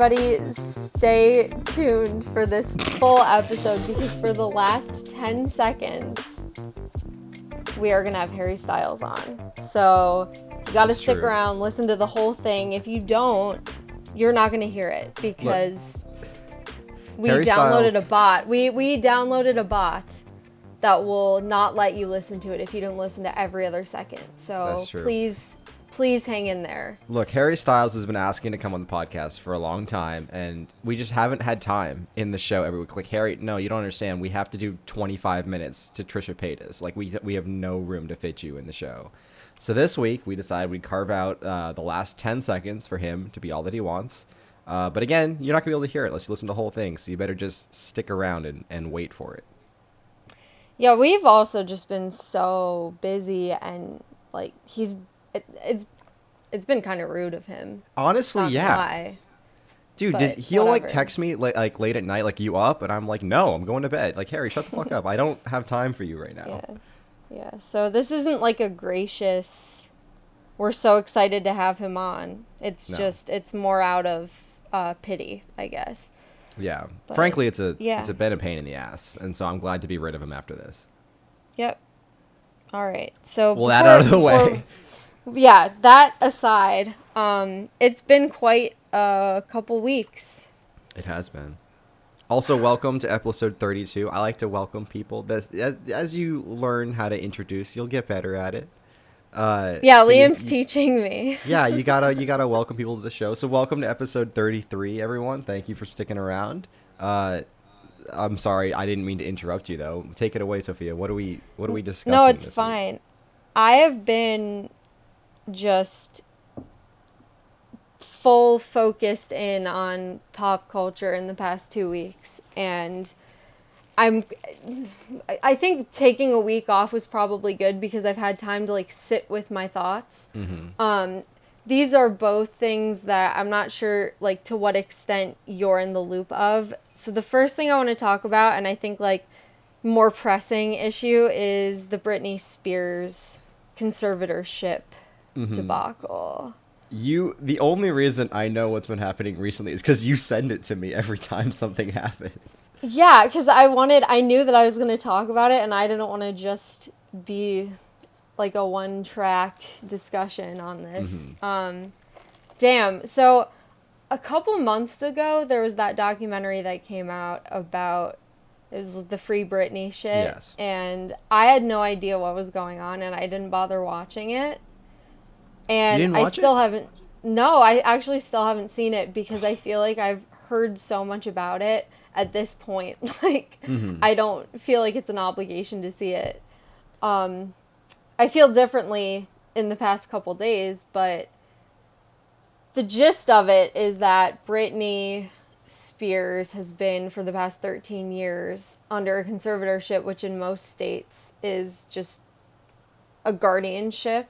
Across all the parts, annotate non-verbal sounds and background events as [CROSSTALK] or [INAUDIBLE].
everybody stay tuned for this full episode because for the last 10 seconds, we are going to have Harry Styles on. So you got to stick true. around, listen to the whole thing. If you don't, you're not going to hear it because we Harry downloaded Styles- a bot. We, we downloaded a bot that will not let you listen to it if you don't listen to every other second. So please, please hang in there. Look, Harry Styles has been asking to come on the podcast for a long time, and we just haven't had time in the show every week. Like Harry, no, you don't understand. We have to do 25 minutes to Trisha Paytas. Like we we have no room to fit you in the show. So this week we decided we'd carve out uh, the last 10 seconds for him to be all that he wants. Uh, but again, you're not gonna be able to hear it unless you listen to the whole thing. So you better just stick around and, and wait for it. Yeah, we've also just been so busy and like he's it, it's it's been kind of rude of him. Honestly, Not yeah. lie. Dude, did, he'll like text me like, like late at night, like you up, and I'm like, no, I'm going to bed. Like Harry, shut the fuck up. I don't have time for you right now. Yeah. Yeah. So this isn't like a gracious we're so excited to have him on. It's No. just it's more out of uh pity, I guess. Yeah. But, Frankly, it's a yeah. it's a been a pain in the ass, and so I'm glad to be rid of him after this. Yep. All right. So Well, that out of the before- way. Yeah, that aside, um, it's been quite a couple weeks. It has been. Also, welcome to episode 32. I like to welcome people. As, as you learn how to introduce, you'll get better at it. Uh, Yeah, you- Liam's you- teaching me. yeah, you gotta [LAUGHS] you gotta welcome people to the show. So welcome to episode 33, everyone. Thank you for sticking around. Uh, I'm sorry, I didn't mean to interrupt you though. Take it away, Sophia. What do we what are we discussing? No, it's this week? fine. I have been just full focused in on pop culture in the past two weeks and I'm I- think taking a week off was probably good because I've had time to like sit with my thoughts. Mm-hmm. Um these are both things that I'm not sure like to what extent you're in the loop of. So the first thing I want to talk about and I think like more pressing issue is the Britney Spears conservatorship Mm-hmm. debacle. You the only reason I know what's been happening recently is because you send it to me every time something [LAUGHS] happens. Yeah, because I wanted, I knew that I was going to talk about it, and I didn't want to just be like a one track discussion on this. Um, damn. So, a couple months ago, there was that documentary that came out about it was the Free Britney shit. Yes. And I had no idea what was going on, and I didn't bother watching it. And I watch it? still haven't. No, I actually still haven't seen it because I feel like I've heard so much about it at this point. [LAUGHS] Like, Mm-hmm. I don't feel like it's an obligation to see it. Um, I feel differently in the past couple days, but the gist of it is that Britney Spears has been for the past 13 years under a conservatorship, which in most states is just a guardianship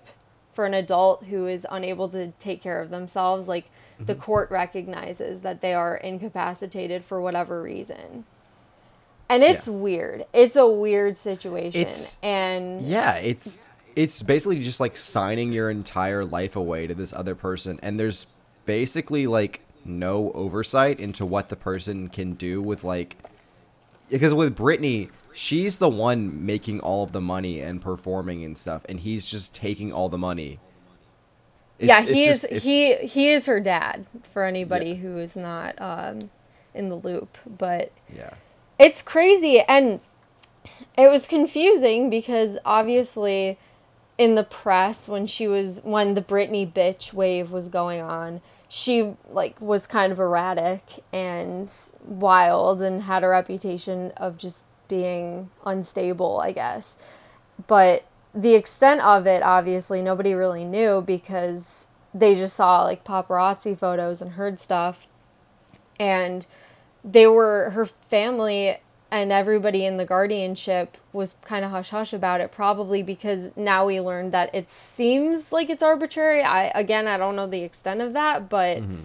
for an adult who is unable to take care of themselves. Like the mm-hmm. court recognizes that they are incapacitated for whatever reason. And it's Yeah. weird. It's a weird situation. It's- and Yeah, it's it's basically just like signing your entire life away to this other person and there's basically like no oversight into what the person can do with like because with Britney, she's the one making all of the money and performing and stuff and he's just taking all the money. yeah, he is just- it- he he is her dad for anybody Yeah. who is not um, in the loop. But yeah. it's crazy and it was confusing because obviously in the press when she was when the Britney bitch wave was going on, she like was kind of erratic and wild and had a reputation of just being unstable, I guess. But the extent of it obviously nobody really knew because they just saw like paparazzi photos and heard stuff. And they were her family and everybody in the guardianship was kind of hush hush about it probably because now we learned that it seems like it's arbitrary. I again i don't know the extent of that but mm-hmm.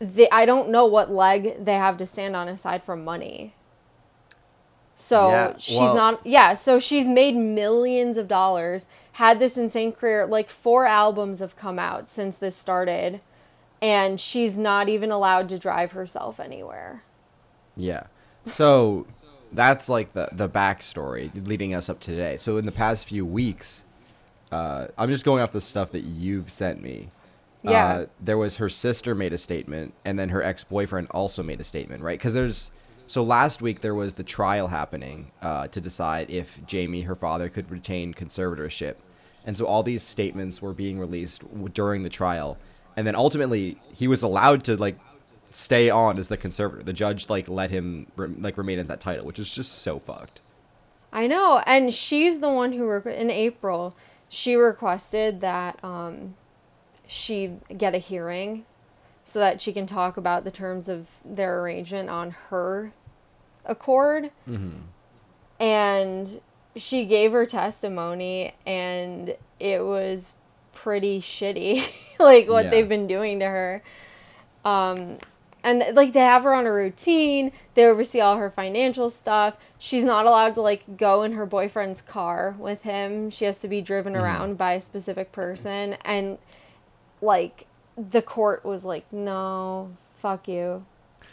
they, i don't know what leg they have to stand on aside from money so Yeah, she's well- not yeah so she's made millions of dollars had this insane career like four albums have come out since this started and she's not even allowed to drive herself anywhere. Yeah. So that's like the the backstory leading us up to today. So in the past few weeks, uh, I'm just going off the stuff that you've sent me. Yeah. Uh, there was her sister made a statement, and then her ex boyfriend also made a statement, right? Because there's so last week there was the trial happening uh, to decide if Jamie, her father, could retain conservatorship, and so all these statements were being released during the trial, and then ultimately he was allowed to like stay on as the conservator. The judge like let him re- like remain in that title, which is just so fucked. I know, and she's the one who requ- in April she requested that um, she get a hearing so that she can talk about the terms of their arrangement on her accord. And she gave her testimony, and it was pretty shitty, [LAUGHS] like what Yeah. they've been doing to her. Um, and like they have her on a routine they oversee all her financial stuff she's not allowed to like go in her boyfriend's car with him she has to be driven around by a specific person and like the court was like no fuck you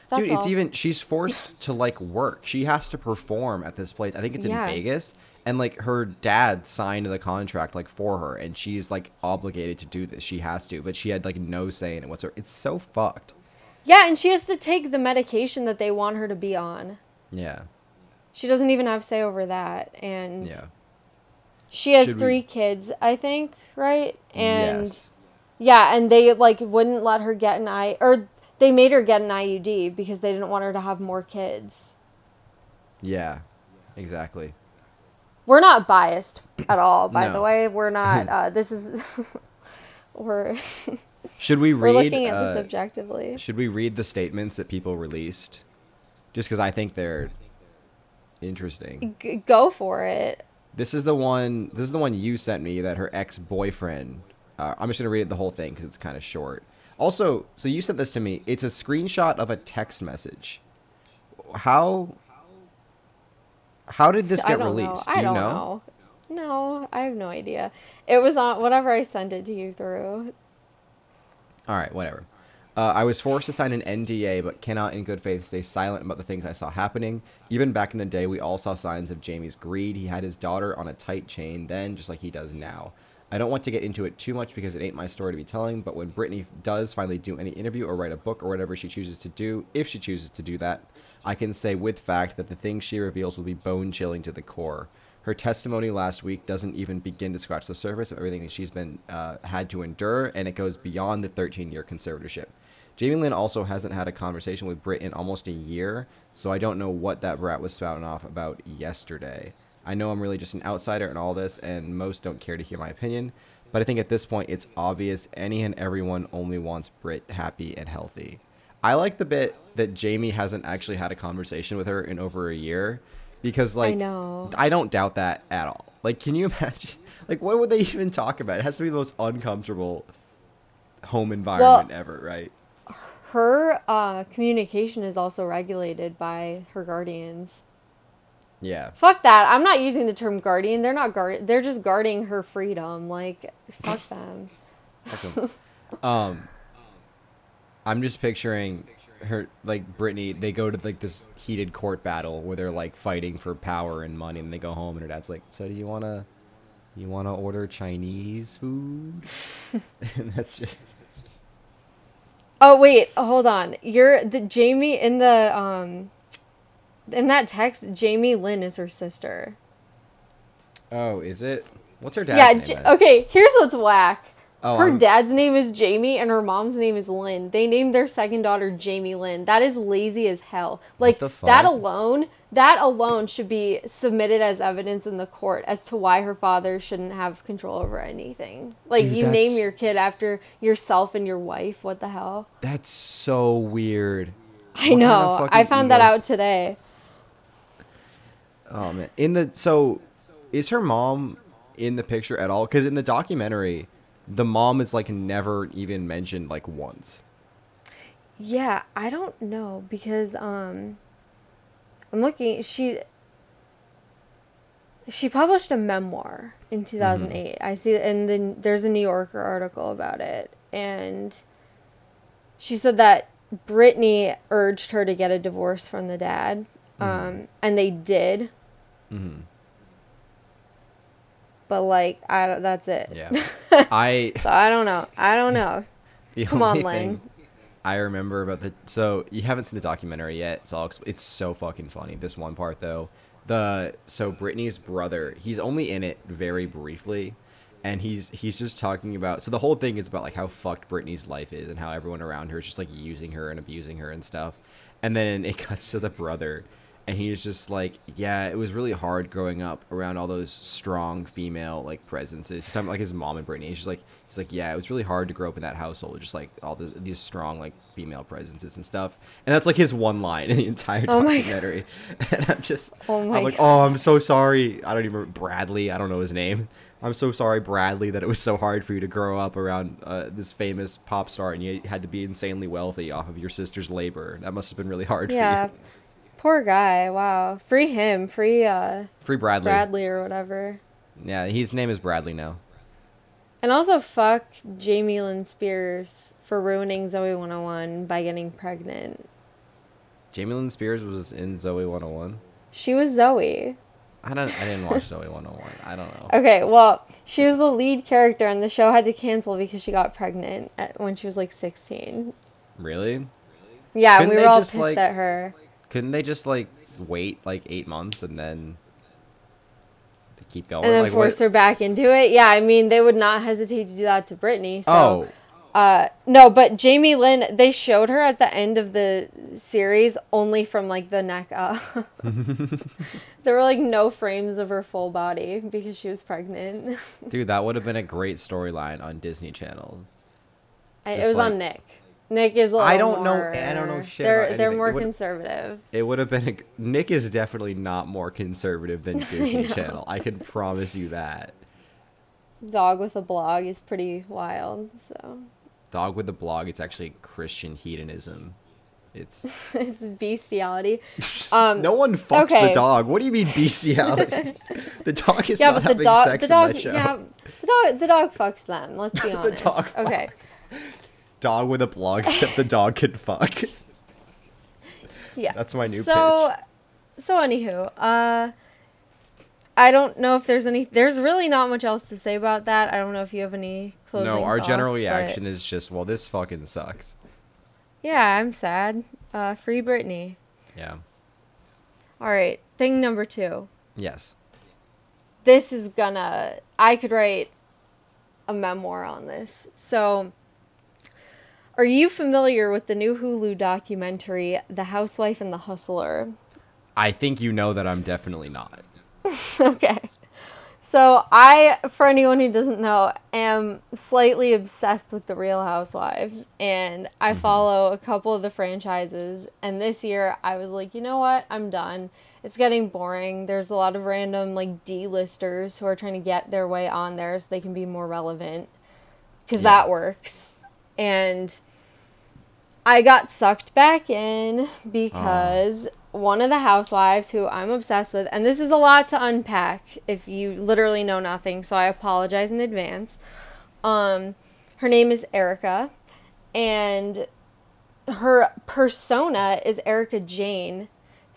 That's Dude, it's all. even she's forced [LAUGHS] to like work. She has to perform at this place. I think it's in Yeah. Vegas, and like her dad signed the contract like for her, and she's like obligated to do this. She has to, but she had like no say in it whatsoever. It's so fucked. yeah and she has to take the medication that they want her to be on Yeah, she doesn't even have say over that and yeah. she has Should we- three kids i think right and yes. Yeah, and they like wouldn't let her get an eye or they made her get an IUD because they didn't want her to have more kids. Yeah, exactly. We're not biased at all, by the way. We're not. [LAUGHS] Uh, this is [LAUGHS] we're Should we [LAUGHS] read? we're looking at this uh, objectively. should we read the statements that people released? Just because I think they're interesting. G- go for it. This is the one. This is the one you sent me that her ex boyfriend. Uh, I'm just gonna read it the whole thing because it's kind of short. Also, so you sent this to me. It's a screenshot of a text message. How? How did this get released? know. Do I you don't know? know. No, I have no idea. It was on whatever I sent it to you through. All right, whatever. Uh, I was forced to sign an NDA, but cannot, in good faith, stay silent about the things I saw happening. Even back in the day, we all saw signs of Jamie's greed. He had his daughter on a tight chain then, just like he does now. I don't want to get into it too much because it ain't my story to be telling, but when Britney does finally do any interview or write a book or whatever she chooses to do, if she chooses to do that, I can say with fact that the things she reveals will be bone chilling to the core. Her testimony last week doesn't even begin to scratch the surface of everything that she's been uh, had to endure, and it goes beyond the 13-year conservatorship. Jamie Lynn also hasn't had a conversation with Britt in almost a year, so I don't know what that brat was spouting off about yesterday. I know I'm really just an outsider in all this, and most don't care to hear my opinion, but I think at this point it's obvious any and everyone only wants Britt happy and healthy. I like the bit that Jamie hasn't actually had a conversation with her in over a year, because like know. I don't doubt that at all. Like, can you [LAUGHS] imagine? Like, what would they even talk about? It has to be the most uncomfortable home environment ever, right? Her uh, communication is also regulated by her guardians. Yeah. Fuck that. I'm not using the term guardian. They're not guard. They're just guarding her freedom. Like, fuck them. Fuck [LAUGHS] um, I'm just picturing her like Britney. They go to like this heated court battle where they're like fighting for power and money, and they go home, and her dad's like, "So do you wanna, you wanna order Chinese food?" [LAUGHS] [LAUGHS] and that's just Oh wait, hold on. You're the Jamie in the um in that text. Jamie Lynn is her sister. oh, is it? What's her dad's yeah. name? J- then? okay. Here's what's whack. Oh, her I'm- dad's name is Jamie and her mom's name is Lynn. They named their second daughter Jamie Lynn. That is lazy as hell. Like the that alone, that alone should be submitted as evidence in the court as to why her father shouldn't have control over anything. Like Dude, you name your kid after yourself and your wife. What the hell? That's so weird. I What kind of know. I found that out today. Oh man, in the so is her mom in the picture at all? Because in the documentary, the mom is like never even mentioned like once. Yeah, I don't know because um I'm looking she she published a memoir in 2008. I see and then there's a New Yorker article about it and she said that Britney urged her to get a divorce from the dad, um, Mm-hmm. and they did. Mhm. But like, I don't, that's it. Yeah. [LAUGHS] I So I don't know. I don't know. [LAUGHS] Come on, thing I remember about the so you haven't seen the documentary yet, so I'll, it's so fucking funny. This one part though, the so Britney's brother, he's only in it very briefly, and he's he's just talking about so the whole thing is about like how fucked Britney's life is and how everyone around her is just like using her and abusing her and stuff, and then it [LAUGHS] cuts to the brother. And he's just like, yeah, it was really hard growing up around all those strong female like presences. He's talking about, like his mom and Britney. He's just like, he's like, yeah, it was really hard to grow up in that household, just like all the, these strong like female presences and stuff. And that's like his one line [LAUGHS] in the entire Oh documentary. [LAUGHS] and I'm just, Oh my I'm like, God. oh, I'm so sorry. I don't even remember Bradley. I don't know his name. I'm so sorry, Bradley, that it was so hard for you to grow up around uh, this famous pop star and you had to be insanely wealthy off of your sister's labor. That must have been really hard Yeah. for you. Poor guy. Wow. Free him. Free uh Free Bradley. Bradley or whatever. Yeah, his name is Bradley now. And also fuck Jamie Lynn Spears for ruining Zoe 101 by getting pregnant. Jamie Lynn Spears was in Zoe 101. She was Zoe. I don't. I didn't watch Zoe 101. I don't know. Okay, well, she was the lead character and the show had to cancel because she got pregnant at, when she was like 16. Really? Yeah, Couldn't we were all just, pissed like- at her. Couldn't they just like wait like eight months and then keep going? And then like, force what- her back into it. Yeah, I mean, they would not hesitate to do that to Britney. So, Oh, uh, no, but Jamie Lynn, they showed her at the end of the series only from like the neck up. [LAUGHS] [LAUGHS] there were like no frames of her full body because she was pregnant. [LAUGHS] dude, that would have been a great storyline on Disney Channel. And it was like- on Nick. Nick is a I don't know- I don't know shit They're they're more would- conservative. It would have been. A, Nick is definitely not more conservative than [LAUGHS] Disney know. Channel. I can promise you that. Dog with a blog is pretty wild. So Dog with a blog. It's actually Christian hedonism. It's [LAUGHS] it's bestiality. [LAUGHS] Um, no one fucks okay. the dog. What do you mean bestiality? the dog is yeah, not having dog, sex the dog, in that show. yeah, the dog, the dog fucks them. Let's be The honest. okay. Dog with a blog, except the dog can fuck. [LAUGHS] Yeah. That's my new so, pitch. So anywho, uh, I don't know if there's any. There's really not much else to say about that. I don't know if you have any closing. No, our general thoughts, but- reaction is just, well, this fucking sucks. Yeah, I'm sad. Uh, free Britney. Yeah. All right, thing number two. Yes. This is gonna. I could write a memoir on this. So. Are you familiar with the new Hulu documentary, The Housewife and the Hustler? I think you know that I'm definitely not. [LAUGHS] okay. So I, for anyone who doesn't know, am slightly obsessed with the Real Housewives, and I mm-hmm. follow a couple of the franchises. And this year, I was like, you know what? I'm done. It's getting boring. There's a lot of random like D-listers who are trying to get their way on there so they can be more relevant, because Yeah. that works. And I got sucked back in because one of the housewives who I'm obsessed with, and this is a lot to unpack if you literally know nothing, so I apologize in advance. Um, her name is Erika, and her persona is Erika Jayne,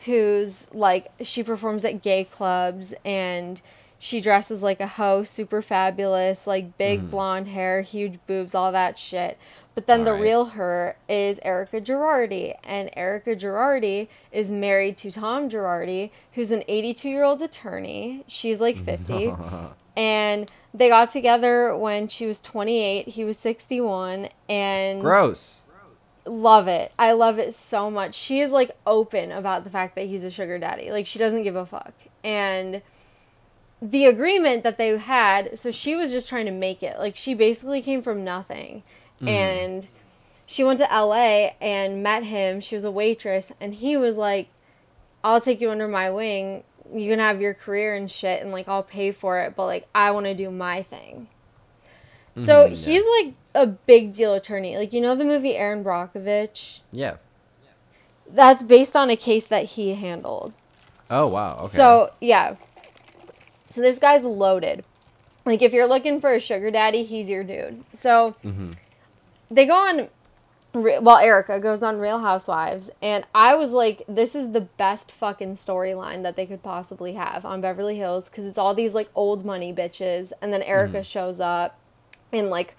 who's like she performs at gay clubs and she dresses like a hoe, super fabulous, like big blonde hair, huge boobs, all that shit. But then the Alright. real her is Erika Girardi, and Erika Girardi is married to Tom Girardi, who's an 82 year old attorney. She's like [LAUGHS] 50. and they got together when she was 28, he was 61, and Gross. love it. I love it so much. She is like open about the fact that he's a sugar daddy. Like she doesn't give a fuck. And the agreement that they had, so she was just trying to make it. Like she basically came from nothing. And she went to LA and met him. She was a waitress and he was like, "I'll take you under my wing. You can have your career and shit and like I'll pay for it, but like I want to do my thing." So Mhm, yeah. he's like a big deal attorney. Like you know the movie Erin Brockovich? Yeah. That's based on a case that he handled. Oh wow. Okay. So, yeah. So this guy's loaded. Like if you're looking for a sugar daddy, he's your dude. So Mm-hmm. They go on well, Erika goes on Real Housewives, and I was like, this is the best fucking storyline that they could possibly have on Beverly Hills because it's all these like old money bitches, and then Erika mm-hmm. shows up in like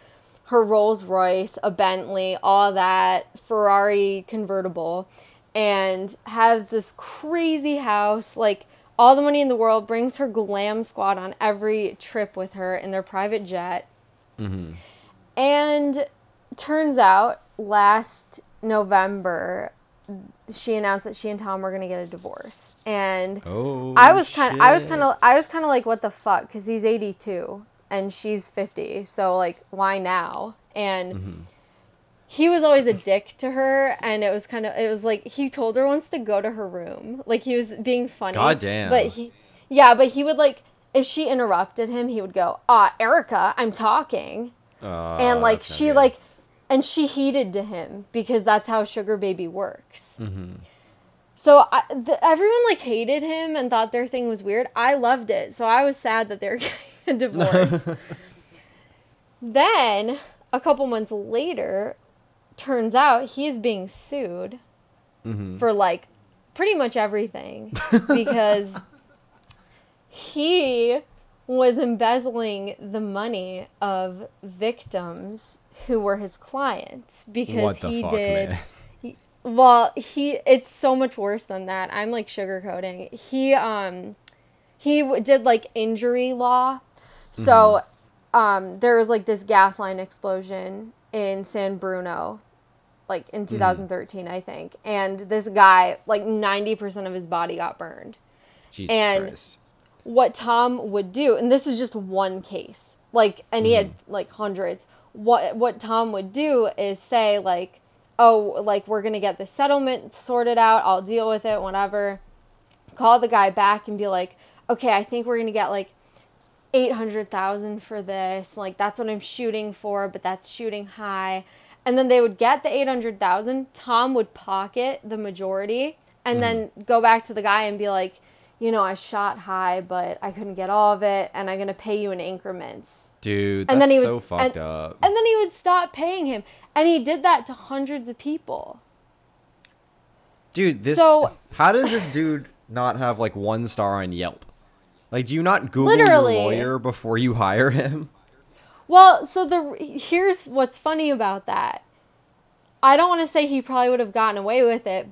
her Rolls Royce, a Bentley, all that Ferrari convertible, and has this crazy house, like all the money in the world, brings her glam squad on every trip with her in their private jet. Mm-hmm. And turns out last November, she announced that she and Tom were going to get a divorce. And Oh, I was kind of, I was kind of, I was kind of like, what the fuck? Because he's 82 and she's 50. So like, why now? And Mm-hmm. he was always a dick to her, and it was kind of, it was like he told her once to go to her room, like he was being funny. Goddamn. But he, yeah, but he would like, if she interrupted him, he would go, "Ah, Erika, I'm talking," Oh, and like she good. like, and she heeded to him because that's how Sugar Baby works. Mm-hmm. So I, th- everyone like hated him and thought their thing was weird. I loved it, so I was sad that they were [LAUGHS] getting a divorce. [LAUGHS] then a couple months later, turns out he is being sued Mm-hmm. for like pretty much everything [LAUGHS] because he was embezzling the money of victims who were his clients because he fuck, did he- [LAUGHS] well he it's so much worse than that. I'm like sugarcoating. He um he w- did like injury law. So um there was like this gas line explosion in san bruno like in 2013 i think. And this guy like 90% of his body got burned. Jesus and- Christ. What Tom would do, and this is just one case, like, and he had mm-hmm. like hundreds. What what Tom would do is say like, oh, like we're gonna get the settlement sorted out. I'll deal with it, whatever. Call the guy back and be like, okay, I think we're gonna get like eight hundred thousand for this. Like that's what I'm shooting for, but that's shooting high. And then they would get the eight hundred thousand. Tom would pocket the majority, and mm-hmm. then go back to the guy and be like, you know, I shot high, but I couldn't get all of it, and I'm gonna pay you in increments. Dude, that's and then he so would fucked and, up. and then he would stop paying him, and he did that to hundreds of people. Dude, this. So- [LAUGHS] how does this dude not have like one star on Yelp? Like, do you not Google Literally. your lawyer before you hire him? Well, so the here's what's funny about that. I don't want to say he probably would have gotten away with it,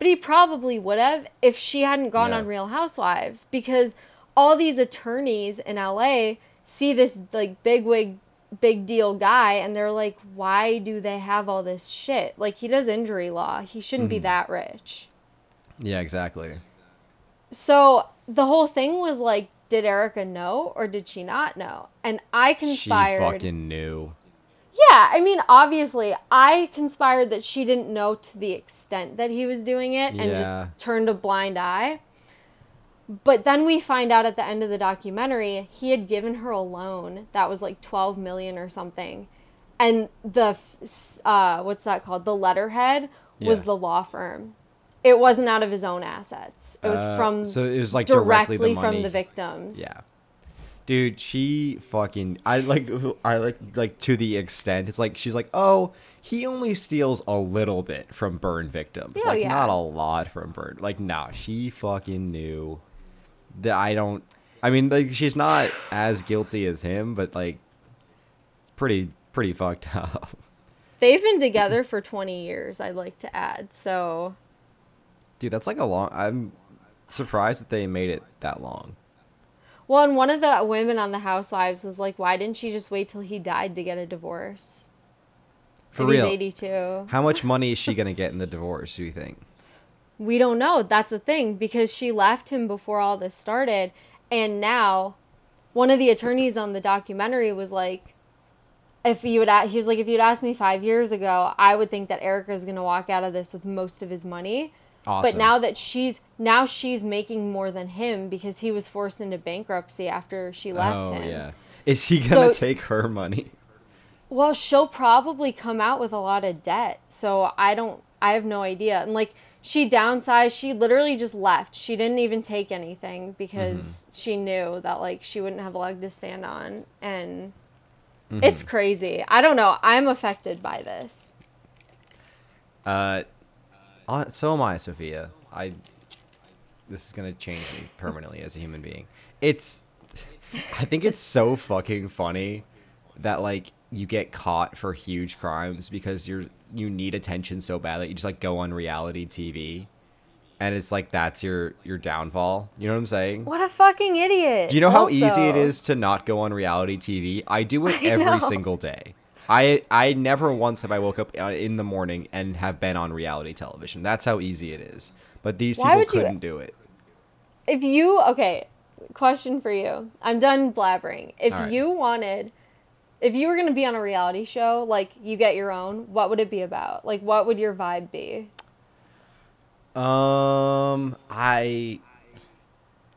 but he probably would have if she hadn't gone Yeah. on Real Housewives because all these attorneys in LA see this like big wig big deal guy and they're like why do they have all this shit? Like he does injury law. He shouldn't Mm-hmm. be that rich. Yeah, exactly. So the whole thing was like did Erika know or did she not know? And I conspired She fucking knew. Yeah, I mean, obviously, I conspired that she didn't know to the extent that he was doing it and Yeah. just turned a blind eye. But then we find out at the end of the documentary, he had given her a loan that was like 12 million or something. And the, uh, what's that called? The letterhead was Yeah. the law firm. It wasn't out of his own assets. It was Uh, from so it was like directly, directly, the from the victims. Yeah. Dude, she fucking I like I like like to the extent it's like she's like, "Oh, he only steals a little bit from burn victims. Oh, like yeah. not a lot from burn." Like, nah, she fucking knew that I don't I mean, like she's not as guilty as him, but like it's pretty pretty fucked [LAUGHS] up. They've been together for 20 years, I'd like to add. So, Dude, that's like a long I'm surprised that they made it that long. Well, and one of the women on the Housewives was like, "Why didn't she just wait till he died to get a divorce?" For if real. he's eighty-two. How much money is she going to get in the divorce, do you think? We don't know. That's the thing because she left him before all this started, and now, one of the attorneys on the documentary was like, "If you would," he was like, "If you'd asked me five years ago, I would think that Erika's gonna walk out of this with most of his money." Awesome. But now that she's now she's making more than him because he was forced into bankruptcy after she left oh, him. yeah. Is he going to So- take her money? Well, she'll probably come out with a lot of debt. So I don't, I have no idea. And like, she downsized. She literally just left. She didn't even take anything because she knew that like she wouldn't have a leg to stand on. And it's crazy. I don't know. I'm affected by this. Uh, uh, so am I, Sophia. I. This is gonna change me permanently as a human being. It's. I think it's so fucking funny that like you get caught for huge crimes because you're you need attention so bad that you just like go on reality TV, and it's like that's your your downfall. You know what I'm saying? What a fucking idiot. Do you know how easy it is to not go on reality TV? I do it [LAUGHS] I every know. single day. I I never once have I woke up uh, in the morning and have been on reality television. That's how easy it is. But these Why people couldn't do it. If you okay, question for you. I'm done blabbering. If right. you wanted if you were going to be on a reality show, like you get your own, what would it be about? Like what would your vibe be? Um, I.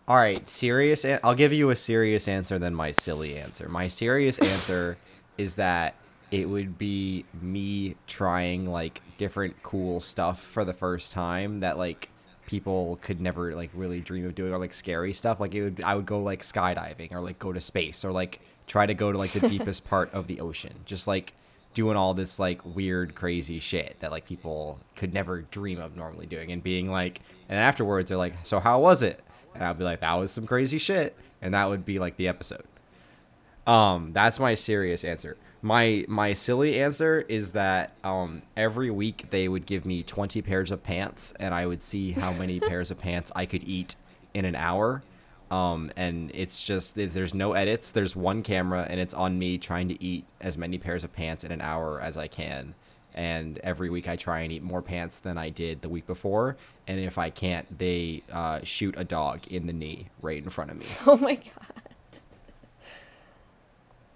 All right, serious. An- I'll give you a serious answer than my silly answer. My serious answer is that it would be me trying like different cool stuff for the first time that like people could never like really dream of doing or like scary stuff. Like it would, I would go like skydiving or like go to space or like try to go to like the [LAUGHS] deepest part of the ocean. Just like doing all this like weird crazy shit that like people could never dream of normally doing and being like and afterwards they're like so how was it and i'll be like that was some crazy shit and that would be like the episode um that's my serious answer my my silly answer is that um every week they would give me 20 pairs of pants and i would see how many [LAUGHS] pairs of pants i could eat in an hour um, and it's just there- there's no edits. There's one camera, and it's on me trying to eat as many pairs of pants in an hour as I can. And every week I try and eat more pants than I did the week before. And if I can't, they uh, shoot a dog in the knee right in front of me. [LAUGHS] Oh my god.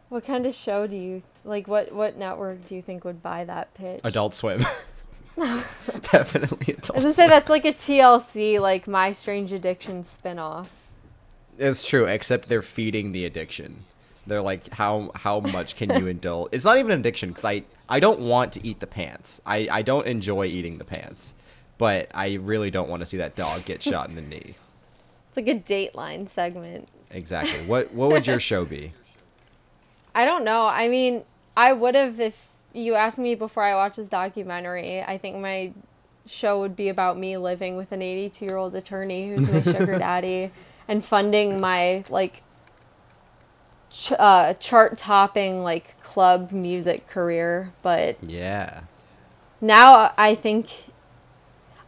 What kind of show do you like what what network do you think would buy that pitch? Adult Swim. [LAUGHS] [LAUGHS] Definitely I Adult was gonna say that's like a TLC like My Strange Addiction spin-off. It's true, except they're feeding the addiction. They're like, how how much can you [LAUGHS] indulge? It's not even an addiction because I I don't want to eat the pants. I I don't enjoy eating the pants, but I really don't want to see that dog get shot in the knee. It's like a Dateline segment. Exactly. What what would your show be? I don't know. I mean, I would have if you asked me before I watched this documentary. I think my show would be about me living with an 82 year old attorney who's my [LAUGHS] sugar daddy and funding my like ch- uh, chart topping like club music career. But Yeah. now I think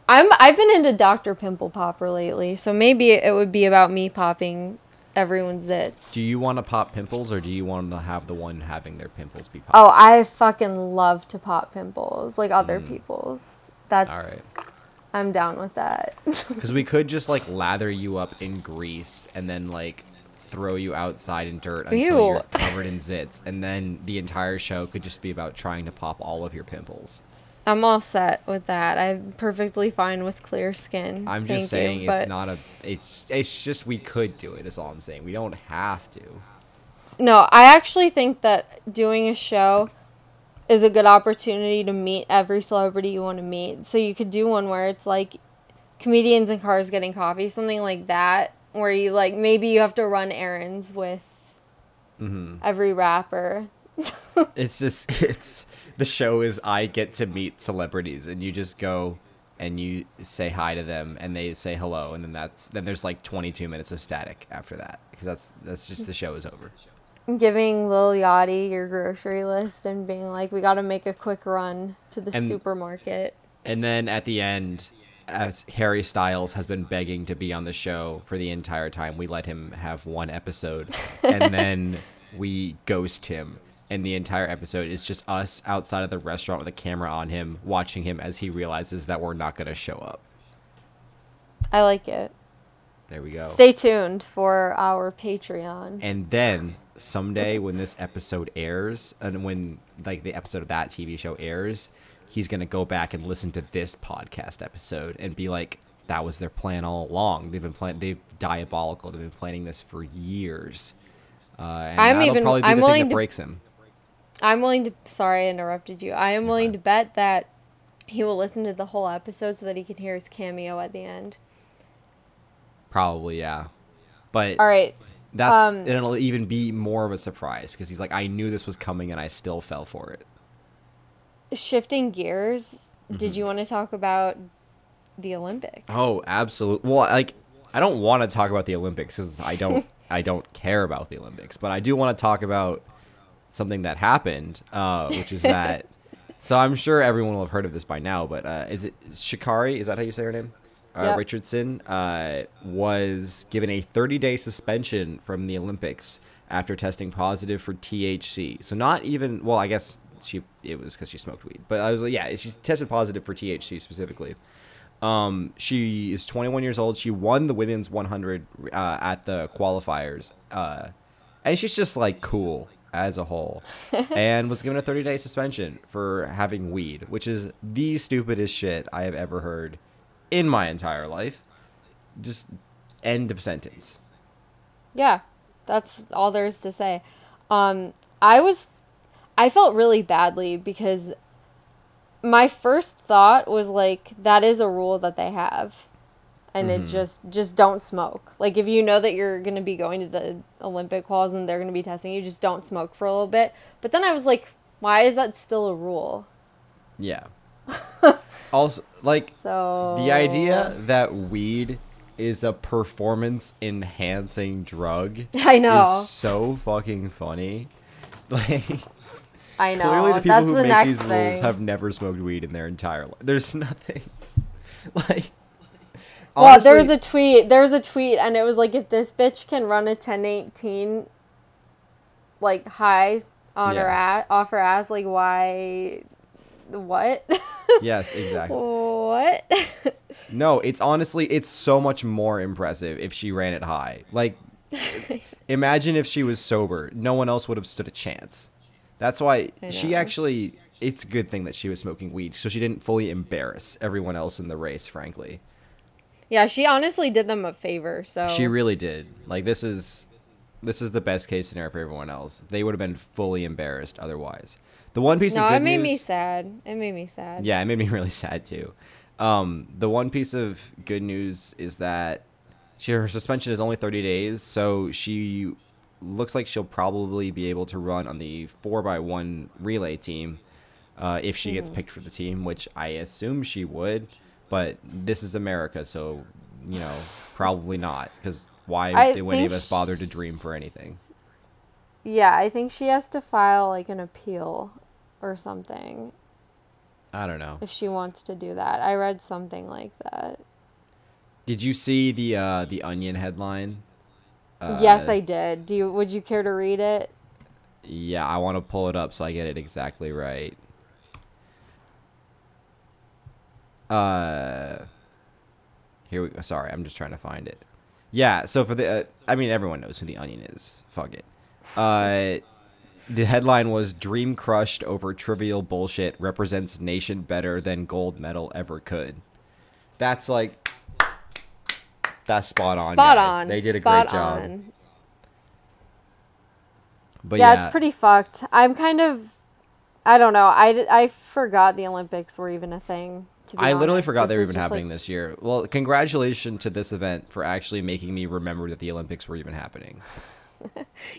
I'm I've been into Dr. Pimple Popper lately, so maybe it would be about me popping everyone's zits. Do you want to pop pimples or do you want to have the one having their pimples be popped? Oh, I fucking love to pop pimples, like other mm. people's. That's. I'm down with that. [LAUGHS] Because we could just like lather you up in grease and then like throw you outside in dirt until Ew. you're covered in zits, and then the entire show could just be about trying to pop all of your pimples. I'm all set with that. I'm perfectly fine with clear skin. I'm Thank just saying you, it's not a. It's it's just we could do it. Is all I'm saying. We don't have to. No, I actually think that doing a show is a good opportunity to meet every celebrity you want to meet. So you could do one where it's like comedians in cars getting coffee, something like that, where you like maybe you have to run errands with hmm every rapper. [LAUGHS] It's just [LAUGHS] it's the show is I get to meet celebrities and you just go and you say hi to them and they say hello and then that's then there's like 22 minutes of static after that because that's that's just the show is over. giving Lil Yachty your grocery list and being like, we got to make a quick run to the And- supermarket. And then at the end as Harry Styles has been begging to be on the show for the entire time, we let him have one episode and [LAUGHS] then we ghost him. And the entire episode is just us outside of the restaurant with a camera on him, watching him as he realizes that we're not going to show up. I like it. There we go. Stay tuned for our Patreon. and then someday when this episode airs and when like the episode of that TV show airs, he's going to go back and listen to this podcast episode and be like that was their plan all along. They've been plan they've diabolical. They've been planning this for years. Uh, and I'm even- probably be I'm the willing thing that to- breaks him. I'm willing to. Sorry, I interrupted you. I am You're willing fine. to bet that he will listen to the whole episode so that he can hear his cameo at the end. Probably, yeah. But All right. that's um, and it'll even be more of a surprise because he's like, I knew this was coming and I still fell for it. Shifting gears, did you want to talk about the Olympics? Oh, absolutely. Well, like I don't want to talk about the Olympics because I don't [LAUGHS] I don't care about the Olympics, but I do want to talk about something that happened, uh, which is that. [LAUGHS] so I'm sure everyone will have heard of this by now, but uh, is it Sha'Carri? Is that how you say her name? Uh, Yep. Richardson uh, was given a 30 day suspension from the Olympics after testing positive for THC. So not even well, I guess she it was because she smoked weed, but I was like, yeah, she tested positive for THC specifically. Um, she is 21 years old. She won the women's 100 uh, at the qualifiers, uh, and she's just like cool as a whole, [LAUGHS] and was given a 30 day suspension for having weed, which is the stupidest shit I have ever heard in my entire life. Just end of sentence. Yeah, that's all there is to say. Um, I was, I felt really badly because my first thought was like, that is a rule that they have. And it mm-hmm. just, just don't smoke. Like, if you know that you're going to be going to the Olympic quals and they're going to be testing you, just don't smoke for a little bit. But then I was like, why is that still a rule? Yeah. [LAUGHS] also, like So. the idea that weed is a performance enhancing drug [LAUGHS] I know. is so fucking funny. [LAUGHS] Like I know. clearly the people That's who the make these thing. rules have never smoked weed in their entire life. There's nothing like Well, there was a tweet. There was a tweet, and it was like, if this bitch can run a 1018, like high on her Yeah. ass, off her ass, like why? What? [LAUGHS] Yes, exactly. what? [LAUGHS] No, it's honestly it's so much more impressive if she ran it high. Like [LAUGHS] imagine if she was sober. No one else would have stood a chance. That's why she actually it's a good thing that she was smoking weed so she didn't fully embarrass everyone else in the race, frankly. Yeah, she honestly did them a favor. So She really did. Like this is this is the best case scenario for everyone else. They would have been fully embarrassed otherwise. The one piece no, of good it made me sad. It made me sad. Yeah, it made me [LAUGHS] really sad too. Um, the one piece of good news is that she, her suspension is only 30 days, so she looks like she'll probably be able to run on the 4x1 relay team uh, if she gets picked for the team, which I assume she would. But this is America, so, you know, probably not. Because why I would any of us bother to dream for anything? Yeah, I think she has to file like an appeal or something I don't know. if she wants to do that. I read something like that. Did you see the uh, the Onion headline? yes, Uh, I did. Do you? Would you care to read it? Yeah, I want to pull it up so I get it exactly right. Uh, here we go. Sorry, I'm just trying to find it. Yeah, so for the, uh, I mean, everyone knows who the Onion is. Fuck it. Uh, the headline was "Dream crushed over trivial bullshit represents nation better than gold medal ever could." That's like, that's spot on. Spot guys. on. They did a spot great job. on. But yeah, yeah, it's pretty fucked. I'm kind of, I don't know. I I forgot the Olympics were even a thing. I literally honest. forgot they were even happening like- this year. Well, congratulations to this event for actually making me remember that the Olympics were even happening. [LAUGHS]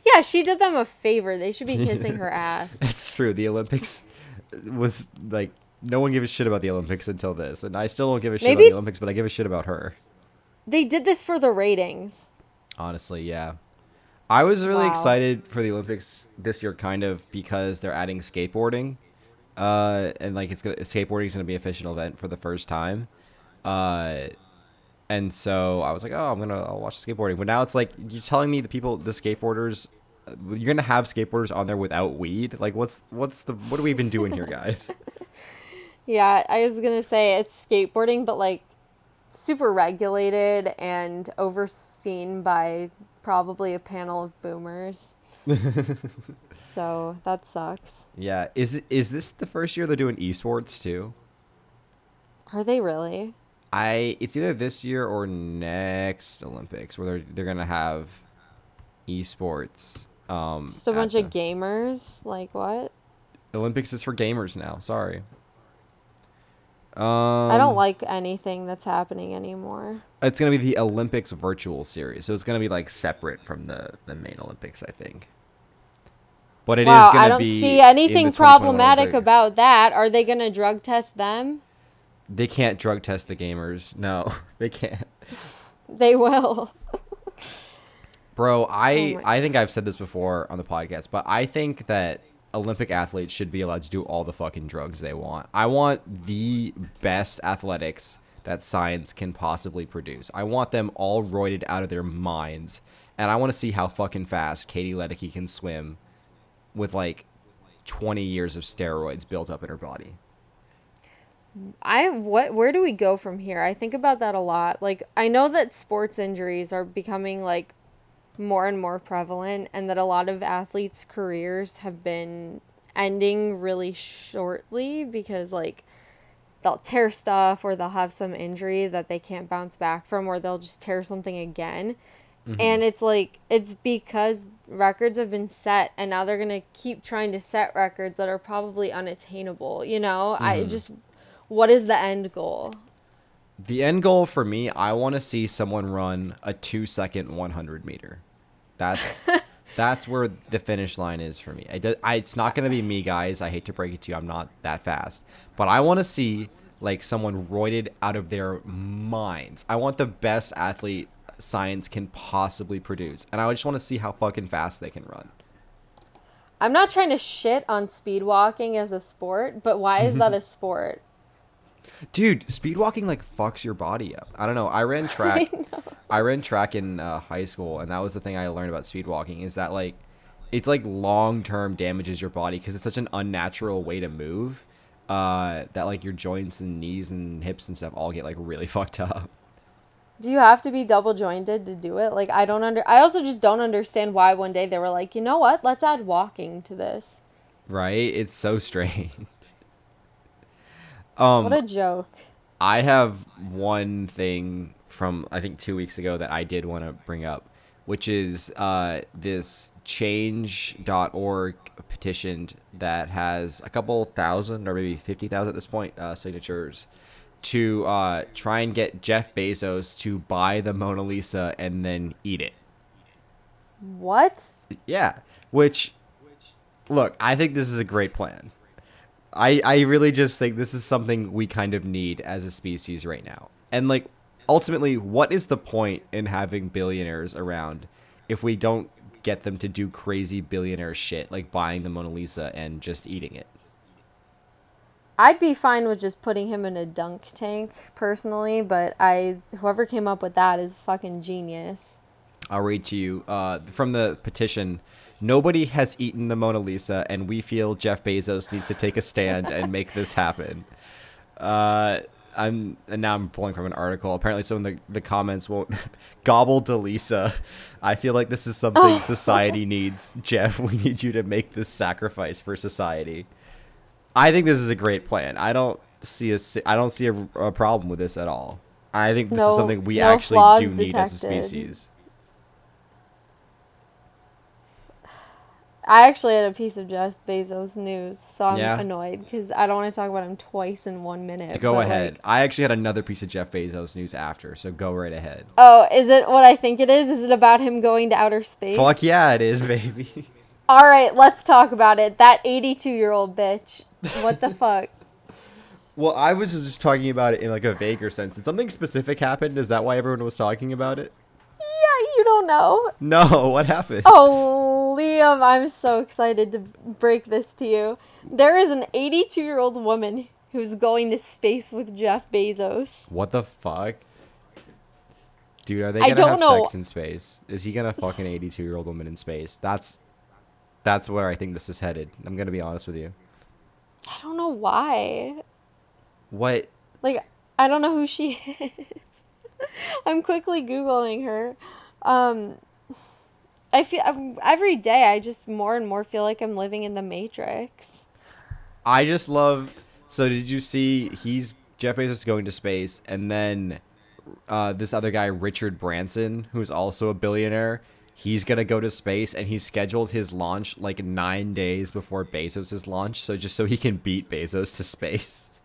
Yeah, she did them a favor. They should be kissing her [LAUGHS] ass. That's true. The Olympics was like no one gave a shit about the Olympics until this, and I still don't give a shit about the Olympics, but I give a shit about her. They did this for the ratings. Honestly, yeah. I was really Wow. excited for the Olympics this year, kind of because they're adding skateboarding, uh, and like it's gonna skateboarding is gonna be an official event for the first time, uh, and so I was like, oh, I'm gonna I'll watch skateboarding. But now it's like you're telling me the people, the skateboarders, you're gonna have skateboarders on there without weed. Like, what's what's the what are we even doing here, guys? [LAUGHS] Yeah, I was gonna say it's skateboarding, but like super regulated and overseen by probably a panel of boomers. [LAUGHS] so that sucks. yeah, is is this the first year they're doing esports too? Are they really? I it's either this year or next Olympics where they're they're gonna have esports. Um, Just a bunch of gamers? Like what? Olympics is for gamers now. Sorry. Um, I don't like anything that's happening anymore. It's gonna be the Olympics virtual series, so it's gonna be like separate from the the main Olympics, I think. But it is wow, gonna I don't be see anything problematic Olympics. about that. Are they gonna drug test them? They can't drug test the gamers. No, [LAUGHS] they can't. They will. Bro, I Oh I think I've said this before on the podcast, but I think that Olympic athletes should be allowed to do all the fucking drugs they want. I want the best athletics that science can possibly produce. I want them all roided out of their minds, and I want to see how fucking fast Katie Ledecky can swim with like 20 years of steroids built up in her body. I what where do we go from here? I think about that a lot. Like I know that sports injuries are becoming like more and more prevalent and that a lot of athletes' careers have been ending really shortly because like they'll tear stuff or they'll have some injury that they can't bounce back from or they'll just tear something again. Mm-hmm. And it's like it's because records have been set and now they're going to keep trying to set records that are probably unattainable, you know? I mm-hmm. just what is the end goal? The end goal for me, I want to see someone run a 2 second 100 meter. That's [LAUGHS] that's where the finish line is for me. I, do- I it's not going to be me guys. I hate to break it to you. I'm not that fast. But I want to see like someone roided out of their minds. I want the best athlete science can possibly produce. And I just want to see how fucking fast they can run. I'm not trying to shit on speed walking as a sport, but why is that a [LAUGHS] sport? Dude, speed walking like fucks your body up. I don't know. I ran [LAUGHS] track. I, ran track in uh, high school, and that was the thing I learned about speed walking is that like it's like long term damages your body because it's such an unnatural way to move. Uh, that like your joints and knees and hips and stuff all get like really [LAUGHS] fucked up. Do you have to be double jointed to do it? Like I don't under I also just don't understand why one day they were like, "You know what? Let's add walking to this." Right? It's so [LAUGHS] strange. Um, What a joke. I have one thing from I think two weeks ago that I did want to bring up, which is uh, this change.org petitioned that has a couple thousand or maybe 50,000 at this point uh, signatures to uh, try and get Jeff Bezos to buy the Mona Lisa and then eat it. What? Yeah, which look, I think this is a great plan. I I really just think this is something we kind of need as a species right now. And like ultimately, what is the point in having billionaires around if we don't get them to do crazy billionaire shit like buying the Mona Lisa and just eating it? I'd be fine with just putting him in a dunk tank personally, but I whoever came up with that is fucking genius. I'll read to you uh, from the petition. Nobody has eaten the Mona Lisa, and we feel Jeff Bezos needs to take a stand and [LAUGHS] make this happen. Uh, I'm and now I'm pulling from an article. Apparently, some of the, the comments won't [LAUGHS] gobble de Lisa. I feel like this is something society needs. [LAUGHS] Jeff, we need you to make this sacrifice for society. I think this is a great plan. I don't see a I don't see a, a problem with this at all. I think this No- is something we no actually do need as a species. I actually had a piece of Jeff Bezos news, so I'm Yeah? annoyed because I don't want to talk about him twice in one minute. Go ahead. like- I actually had another piece of Jeff Bezos news after, so go right ahead. oh, is it what I think it is? Is it about him going to outer space? Fuck yeah, it is, [LAUGHS] baby. All right, let's talk about it. That 82 year old bitch. What the [LAUGHS] fuck? well, I was just talking about it in like a vaguer sense. Did something specific happen? Is that why everyone was talking about it? Yeah, you don't know. No, what happened? Oh, Liam, I'm so excited to break this to you. There is an 82 year old woman who's going to space with Jeff Bezos. What the fuck? Dude, are they gonna have know. sex in space? Is he gonna fuck an 82 year old woman in space? That's that's where I think this is headed. I'm gonna be honest with you. I don't know why. What? Like, I don't know who she [LAUGHS] is. I'm quickly Googling her. Um, I feel every day I just more and more feel like I'm living in the Matrix. I just love. So did you see? He's Jeff Bezos going to space, and then uh, this other guy, Richard Branson, who's also a billionaire, he's gonna go to space, and he's scheduled his launch like nine days before Bezos' launch, so just so he can beat Bezos to space. [LAUGHS]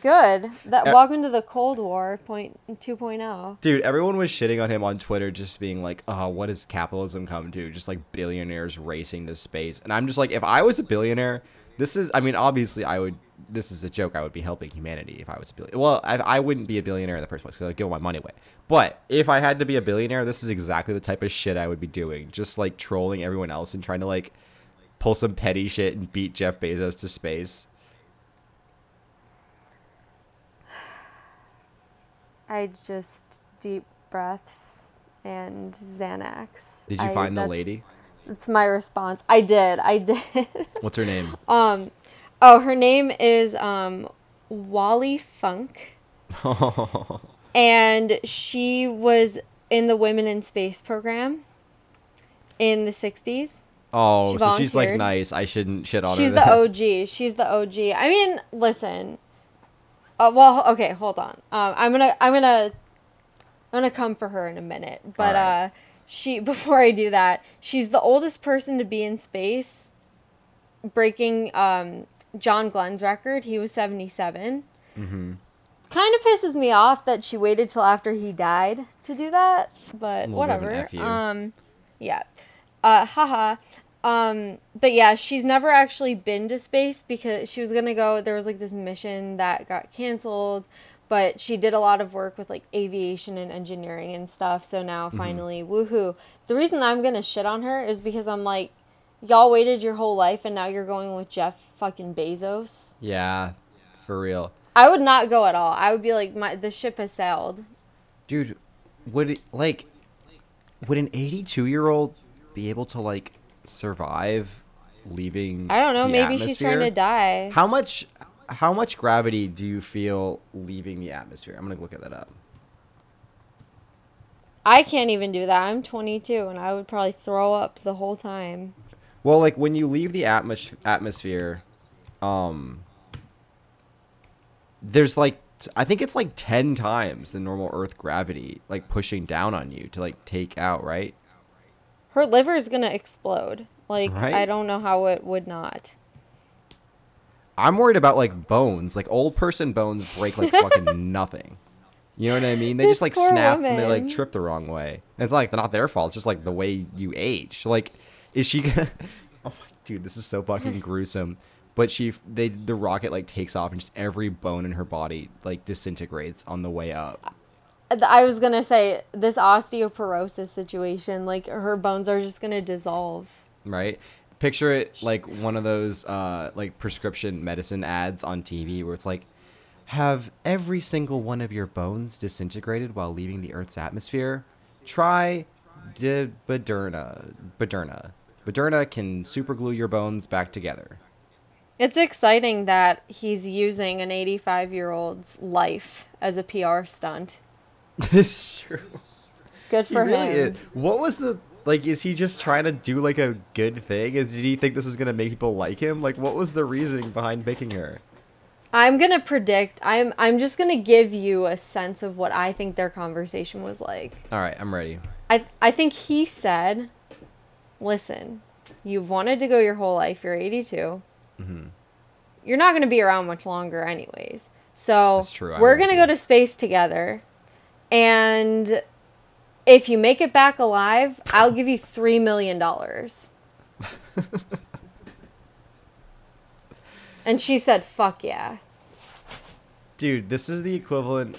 Good. That Uh, welcome to the Cold War point oh. Dude, everyone was shitting on him on Twitter, just being like, "Oh, what does capitalism come to? Just like billionaires racing to space." And I'm just like, if I was a billionaire, this is. I mean, obviously, I would this is a joke. I would be helping humanity if I was a billionaire. Well, I, I wouldn't be a billionaire in the first place because I'd give all my money away. But if I had to be a billionaire, this is exactly the type of shit I would be doing. Just like trolling everyone else and trying to like pull some petty shit and beat Jeff Bezos to space. I just deep breaths and Xanax. Did you I- find the lady? That's my response. I did. I did. [LAUGHS] What's her name? um, oh, her name is um, Wally Funk, [LAUGHS] and she was in the Women in Space program in the '60s. oh, She so she's like nice. I shouldn't shit on She's her. She's the. OG. She's the OG. I mean, listen. Uh, well, okay, hold on. Um, I'm gonna, I'm gonna, I'm gonna come for her in a minute. But Alright. uh, she, [LAUGHS] before I do that, she's the oldest person to be in space, breaking um John Glenn's record. He was 77. Mm-hmm. Kind of pisses me off that she waited till after he died to do that, but Little bit of an whatever. Um, yeah. Uh, haha. Um, but yeah, she's never actually been to space because she was gonna go. There was like this mission that got canceled, but she did a lot of work with like aviation and engineering and stuff. So now Mm-hmm. finally, woohoo! The reason I'm gonna shit on her is because I'm like, y'all waited your whole life and now you're going with Jeff fucking Bezos. Yeah, for real. I would not go at all. I would be like, my the ship has sailed. Dude, would it like would an 82 year old be able to like survive leaving? I don't know. Maybe she's trying to die. How much how much gravity do you feel leaving the atmosphere? I'm gonna look at that up. I can't even do that. I'm 22 and I would probably throw up the whole time. Well, like when you leave the atmos- atmosphere, um, there's like I think it's like ten times the normal Earth gravity, like pushing down on you to like take out, right? Her liver is gonna explode. Like Right? I don't know how it would not. I'm worried about like bones. Like old person bones break like fucking [LAUGHS] nothing. You know what I mean? They This just like snap and they like trip the wrong way. And it's not, like not their fault. It's just like the way you age. Like, is she gonna? [LAUGHS] Oh, my- dude, this is so fucking [LAUGHS] gruesome. But she, they, the rocket like takes off and just every bone in her body like disintegrates on the way up. I was gonna say this osteoporosis situation. Like her bones are just gonna dissolve. Right? Picture it like one of those uh like prescription medicine ads on TV where it's like have every single one of your bones disintegrated while leaving the Earth's atmosphere. Try Baderna. Baderna. Baderna can superglue your bones back together. It's exciting that he's using an 85 year old's life as a PR stunt. It's true. Good He for really him. is. What was the like? Is he just trying to do like a good thing? Is did he think this was gonna make people like him? Like, what was the reasoning behind picking her? I'm gonna predict. I'm I'm just gonna give you a sense of what I think their conversation was like. All right, I'm ready. I I think he said, "Listen, you've wanted to go your whole life. You're 82. Mhm. You're not gonna be around much longer, anyways. So That's true, we're gonna go to space together, and if you make it back alive, I'll give you three million dollars." and she said, "Fuck yeah." Dude, this is the equivalent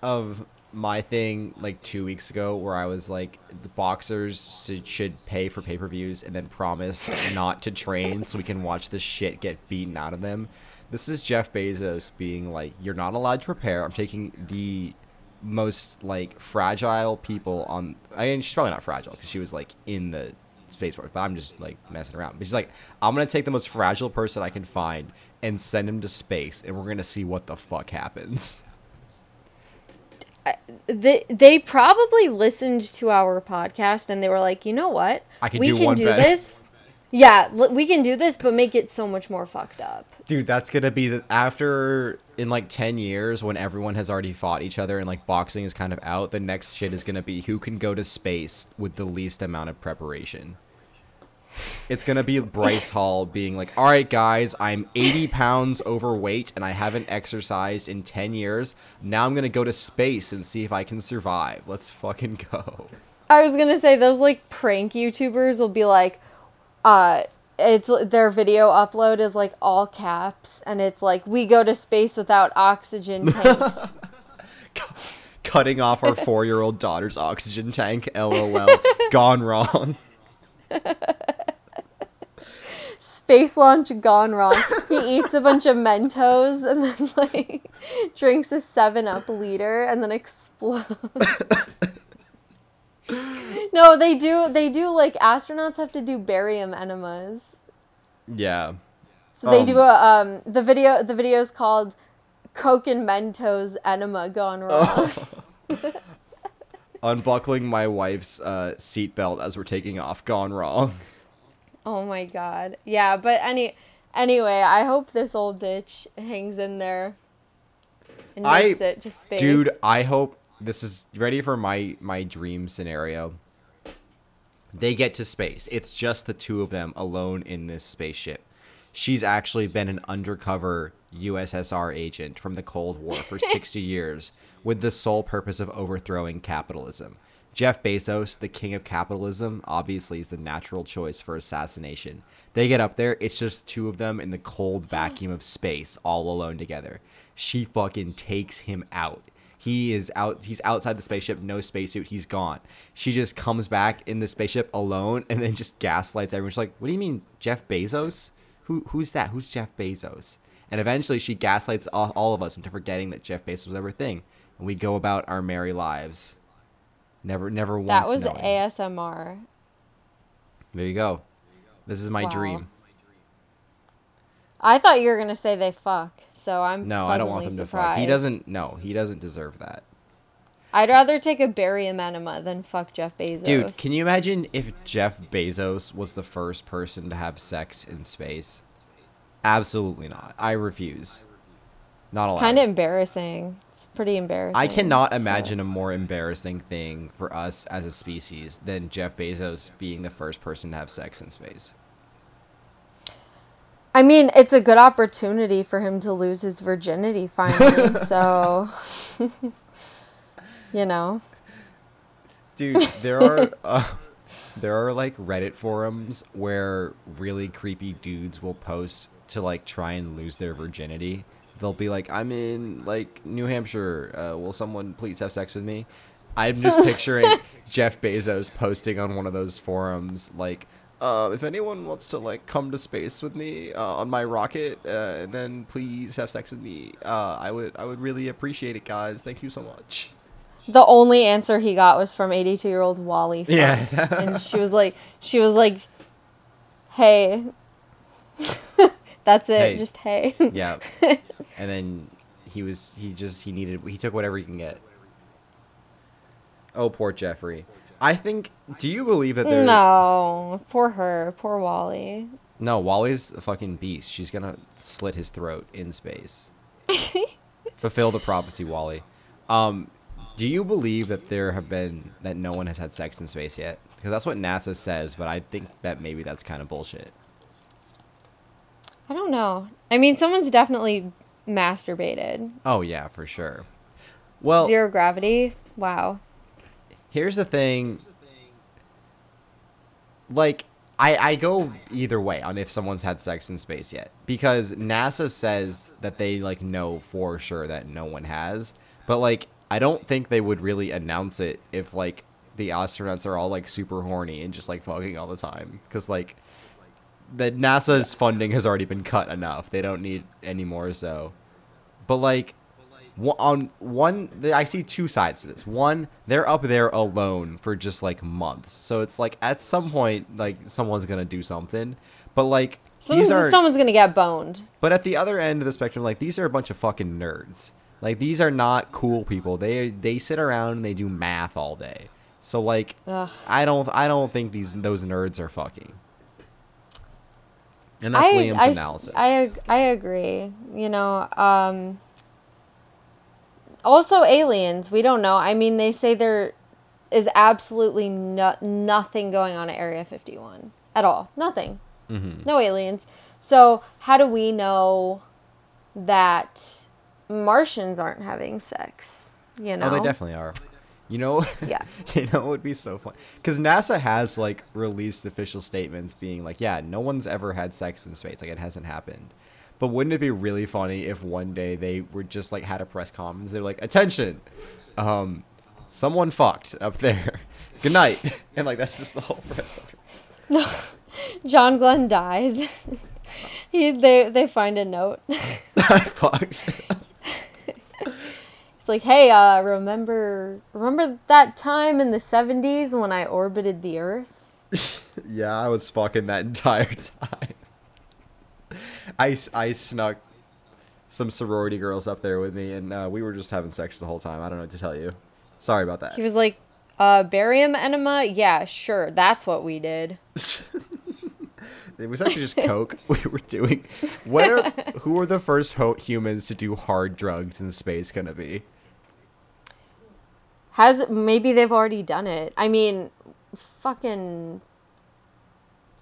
of my thing like two weeks ago where I was like, the boxers should- pay for pay per views and then promise not to train so we can watch this shit get beaten out of them. This is Jeff Bezos being like, you're not allowed to prepare. I'm taking the most like fragile people on. I mean, she's probably not fragile because she was like in the space force, but I'm just like messing around. But she's like, I'm gonna take the most fragile person I can find and send him to space, and we're gonna see what the fuck happens. Uh, they they probably listened to our podcast and they were like, you know what? I can we do can one do better." this. Yeah, l- we can do this, but make it so much more fucked up. Dude, that's gonna be the after in like ten years when everyone has already fought each other and like boxing is kind of out. The next shit is gonna be who can go to space with the least amount of preparation. It's gonna be Bryce [LAUGHS] Hall being like, "All right, guys, I'm 80 pounds overweight and I haven't exercised in 10 years. Now I'm gonna go to space and see if I can survive. Let's fucking go." I was gonna say those like prank YouTubers will be like, uh, it's their video upload is like all caps and it's like we go to space without oxygen [LAUGHS] tanks. [LAUGHS] Cutting off our four year old daughter's oxygen tank, lol. Gone wrong. Space launch gone wrong. He eats a bunch of Mentos and then like [LAUGHS] drinks a seven up liter and then explodes. No, they do they do like astronauts have to do barium enemas. Yeah. So they Um, do a um the video the video is called Coke and Mentos enema gone [LAUGHS] wrong. [LAUGHS] Unbuckling my wife's uh, seatbelt as we're taking off, gone wrong. Oh my god. Yeah, but any anyway, I hope this old bitch hangs in there and I- it to space. Dude, I hope this is ready for my my dream scenario. They get to space. It's just the two of them alone in this spaceship. She's actually been an undercover USSR agent from the Cold War for [LAUGHS] 60 years with the sole purpose of overthrowing capitalism. Jeff Bezos, the king of capitalism, obviously is the natural choice for assassination. They get up there, it's just two of them in the cold vacuum of space, all alone together. She fucking takes him out. He is out. He's outside the spaceship. No spacesuit. He's gone. She just comes back in the spaceship alone, and then just gaslights everyone. She's like, "What do you mean, Jeff Bezos? Who? Who's that? Who's Jeff Bezos?" And eventually, she gaslights all, all of us into forgetting that Jeff Bezos was ever a thing, and we go about our merry lives. Never, never once. that was knowing. ASMR. There you go. This is my Wow. dream. I thought you were gonna say they fuck, so I'm No, I don't want them pleasantly to fuck. He doesn't. No, he doesn't deserve that. I'd rather take a barium enema than fuck Jeff Bezos. Dude, can you imagine if Jeff Bezos was the first person to have sex in space? Absolutely not. I refuse. Not allowed. Kind of embarrassing. It's pretty embarrassing. I cannot so- imagine a more embarrassing thing for us as a species than Jeff Bezos being the first person to have sex in space. I mean, it's a good opportunity for him to lose his virginity finally. [LAUGHS] so, [LAUGHS] you know, Dude, there are uh, there are like Reddit forums where really creepy dudes will post to like try and lose their virginity. They'll be like, "I'm in like New Hampshire. Uh, will someone please have sex with me?" I'm just picturing [LAUGHS] Jeff Bezos posting on one of those forums like, uh, "If anyone wants to like come to space with me uh, on my rocket, uh, and then please have sex with me, uh, I would I would really appreciate it, guys. Thank you so much." the only answer he got was from 82 year old Wally. Funk. Yeah. and she was like, she was like, hey. [LAUGHS] That's it. Hey. Just hey. Yeah. [LAUGHS] and then he was he just he needed he took whatever he can get. Oh, poor Jeffrey. I think. Do you believe that there? no, poor her, poor Wally. No, Wally's a fucking beast. She's gonna slit his throat in space. [LAUGHS] Fulfill the prophecy, Wally. Um, do you believe that there have been that no one has had sex in space yet? Because that's what NASA says, but I think that maybe that's kind of bullshit. I don't know. I mean, someone's definitely masturbated. Oh yeah, for sure. Well, Zero gravity. Wow. Here's the thing. Like I, I go either way on if someone's had sex in space yet. Because nasa says that they like know for sure that no one has. But like i don't think they would really announce it if like the astronauts are all like super horny and just like fucking all the time. Because like the nasa's funding has already been cut enough. They don't need any more so. But like on one i see two sides to this. One they're up there alone for just like months. So it's like at some point like someone's gonna do something. But like Someone's, these are someone's gonna get boned. but at the other end of the spectrum like these are a bunch of fucking nerds. Like these are not cool people. They they sit around and they do math all day. So like Ugh. i don't i don't think these those nerds are fucking. And that's I, liam's I analysis. I, I agree. You know, um, also aliens. We don't know. I mean, they say there is absolutely no- nothing going on at Area 51 at all. Nothing. Mhm. No aliens. So how do we know that Martians aren't having sex? You know. Oh, they definitely are. You know, Yeah. [LAUGHS] you know, it would be so fun because NASA has like released official statements being like, yeah, no one's ever had sex in space, like it hasn't happened. But wouldn't it be really funny if one day they were just like had a press conference? They're like, attention, um, someone fucked up there. [LAUGHS] Good night, [LAUGHS] and like that's just the whole. Thing [LAUGHS] No, John Glenn dies. he they they find a note. fucks. It's like, hey, uh, remember remember that time in the '70s when I orbited the Earth? yeah, I was fucking that entire time. I, I snuck some sorority girls up there with me, and uh, we were just having sex the whole time. I don't know what to tell you. Sorry about that. He was like, uh, barium enema? Yeah, sure, that's what we did. [LAUGHS] It was actually just coke we were doing. When are, who are the first ho- humans to do hard drugs in space gonna be? Has maybe they've already done it? I mean, fucking.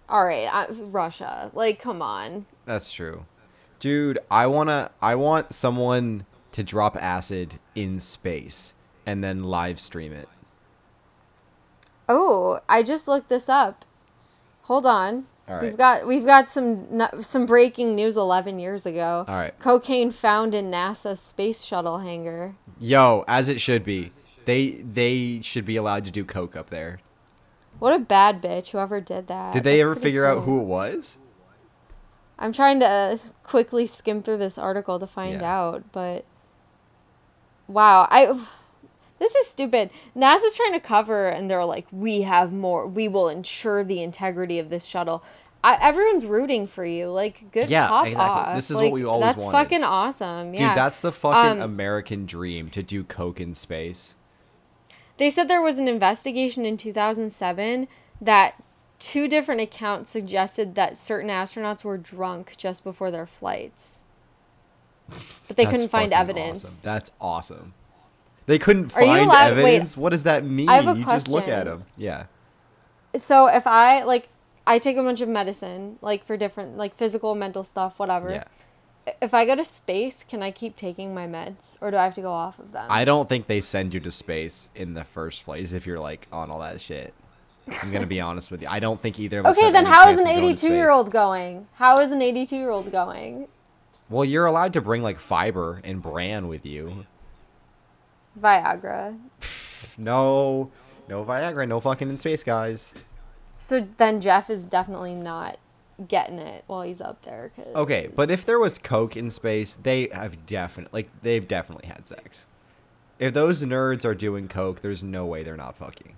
All right, uh, Russia. Like, come on. That's true, dude. I wanna. I want someone to drop acid in space and then live stream it. Oh, I just looked this up. Hold on. Right. We've got we've got some some breaking news 11 years ago. All right. Cocaine found in NASA space shuttle hangar. Yo, as it should be. They they should be allowed to do coke up there. What a bad bitch whoever did that. Did they That's ever figure out who it was? I'm trying to uh, quickly skim through this article to find Yeah. out, but wow, I this is stupid. NASA's trying to cover, and they're like, "We have more. We will ensure the integrity of this shuttle." I, everyone's rooting for you. Like, good Yeah, pop exactly. off. This is Like, what we always That's wanted. That's fucking awesome. Dude, that's the fucking Um, American dream to do coke in space. They said there was an investigation in 2007 that two different accounts suggested that certain astronauts were drunk just before their flights. But they That's couldn't find fucking evidence. awesome. That's awesome. They couldn't Are you find allowed- wait, evidence. what does that mean? I have a you just look at them. Yeah. So if I like I take a bunch of medicine like for different like physical, mental stuff, whatever. Yeah. If I go to space, can I keep taking my meds or do I have to go off of them? I don't think they send you to space in the first place if you're like on all that shit. I'm gonna be honest with you. I don't think either of us. Okay, then how an going to 82 year old going? How is an 82 year old going? Well, you're allowed to bring like fiber and bran with you. Viagra. [LAUGHS] No, no Viagra, no fucking in space, guys. So then Jeff is definitely not getting it while he's up there. 'cause- Okay, but if there was coke in space, they have definitely like they've definitely had sex. If those nerds are doing coke, there's no way they're not fucking.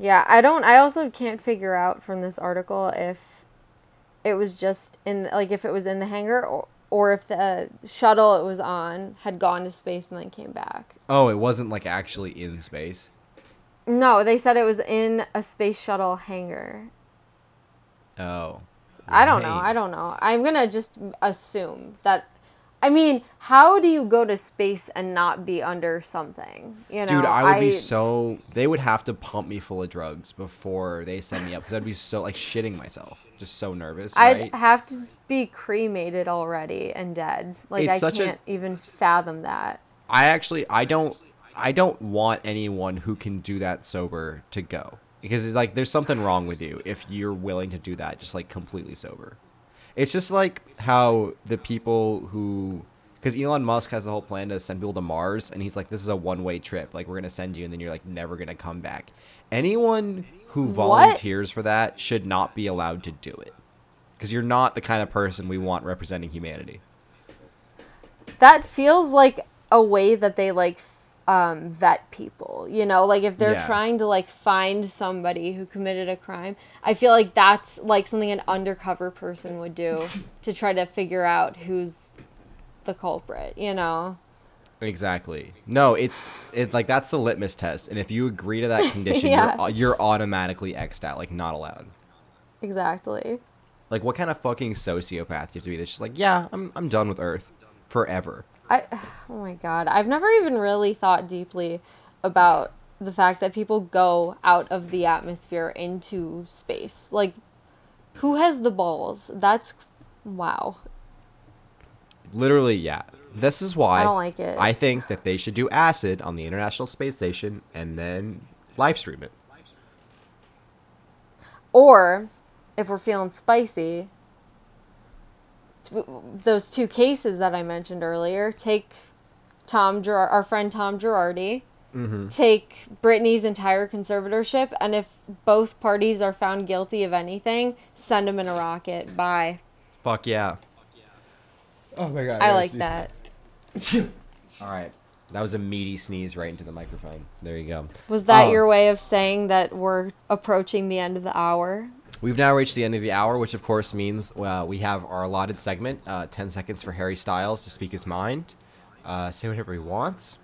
Yeah, I don't. I also can't figure out from this article if it was just in like if it was in the hangar or or if the shuttle it was on had gone to space and then came back. Oh, it wasn't like actually in space. No, they said it was in a space shuttle hangar. Oh. I don't know. I don't know. I'm gonna just assume that. I mean, how do you go to space and not be under something? You know, Dude, I would be so. They would have to pump me full of drugs before they send me up because I'd be so like shitting myself, just so nervous. I'd right? have to be cremated already and dead. Like It's I can't even fathom that. I actually I don't I don't want anyone who can do that sober to go because it's like there's something wrong with you if you're willing to do that just like completely sober. It's just like how the people who because Elon Musk has the whole plan to send people to Mars and he's like this is a one way trip like we're gonna send you and then you're like never gonna come back. Anyone who What? volunteers for that should not be allowed to do it because you're not the kind of person we want representing humanity. That feels like a way that they like um, vet people. You know, like if they're Yeah. trying to like find somebody who committed a crime, I feel like that's like something an undercover person would do [LAUGHS] to try to figure out who's the culprit. You know. Exactly. No, it's it like that's the litmus test, and if you agree to that [LAUGHS] condition, Yeah. you're you're automatically xed out, like not allowed. Exactly. Like, what kind of fucking sociopath do you have to be? That's just like, yeah, I'm I'm done with Earth, forever. I [SIGHS] oh my god, I've never even really thought deeply about the fact that people go out of the atmosphere into space. Like who has the balls? That's wow. Literally, yeah. This is why I don't like it. I think that they should do acid on the International Space Station and then live stream it. Or, if we're feeling spicy, those two cases that I mentioned earlier, take Tom, Ger- our friend Tom Girardi, Mm-hmm. take Britney's entire conservatorship, and if both parties are found guilty of anything, send them in a rocket. Bye. Fuck yeah. Oh my god. I like that. [LAUGHS] All right. That was a meaty sneeze right into the microphone. There you go. Was that Oh. your way of saying that we're approaching the end of the hour? We've now reached the end of the hour, which of course means uh, we have our allotted segment, uh, 10 seconds for Harry Styles to speak his mind, uh, say whatever he wants.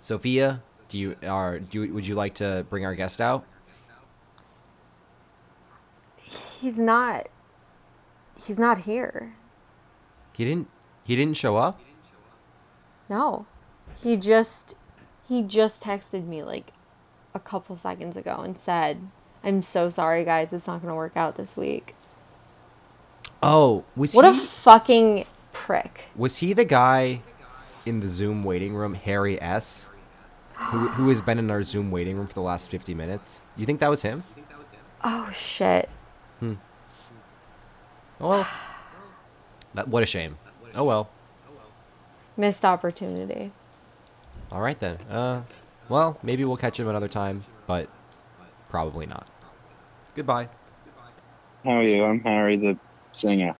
Sophia, do you are do you, would you like to bring our guest out? He's not. He's not here. He didn't he didn't show up? No. He just he just texted me like a couple seconds ago and said, "I'm so sorry guys, it's not going to work out this week." Oh, was What a fucking prick. was he the guy in the Zoom waiting room, Harry S, who who has been in our Zoom waiting room for the last 50 minutes? You think that was him? Oh shit. Oh well. That, what a shame. Oh well. Missed opportunity. All right then. Uh, well, maybe we'll catch him another time, but probably not. Goodbye. How are you? I'm Harry, the singer.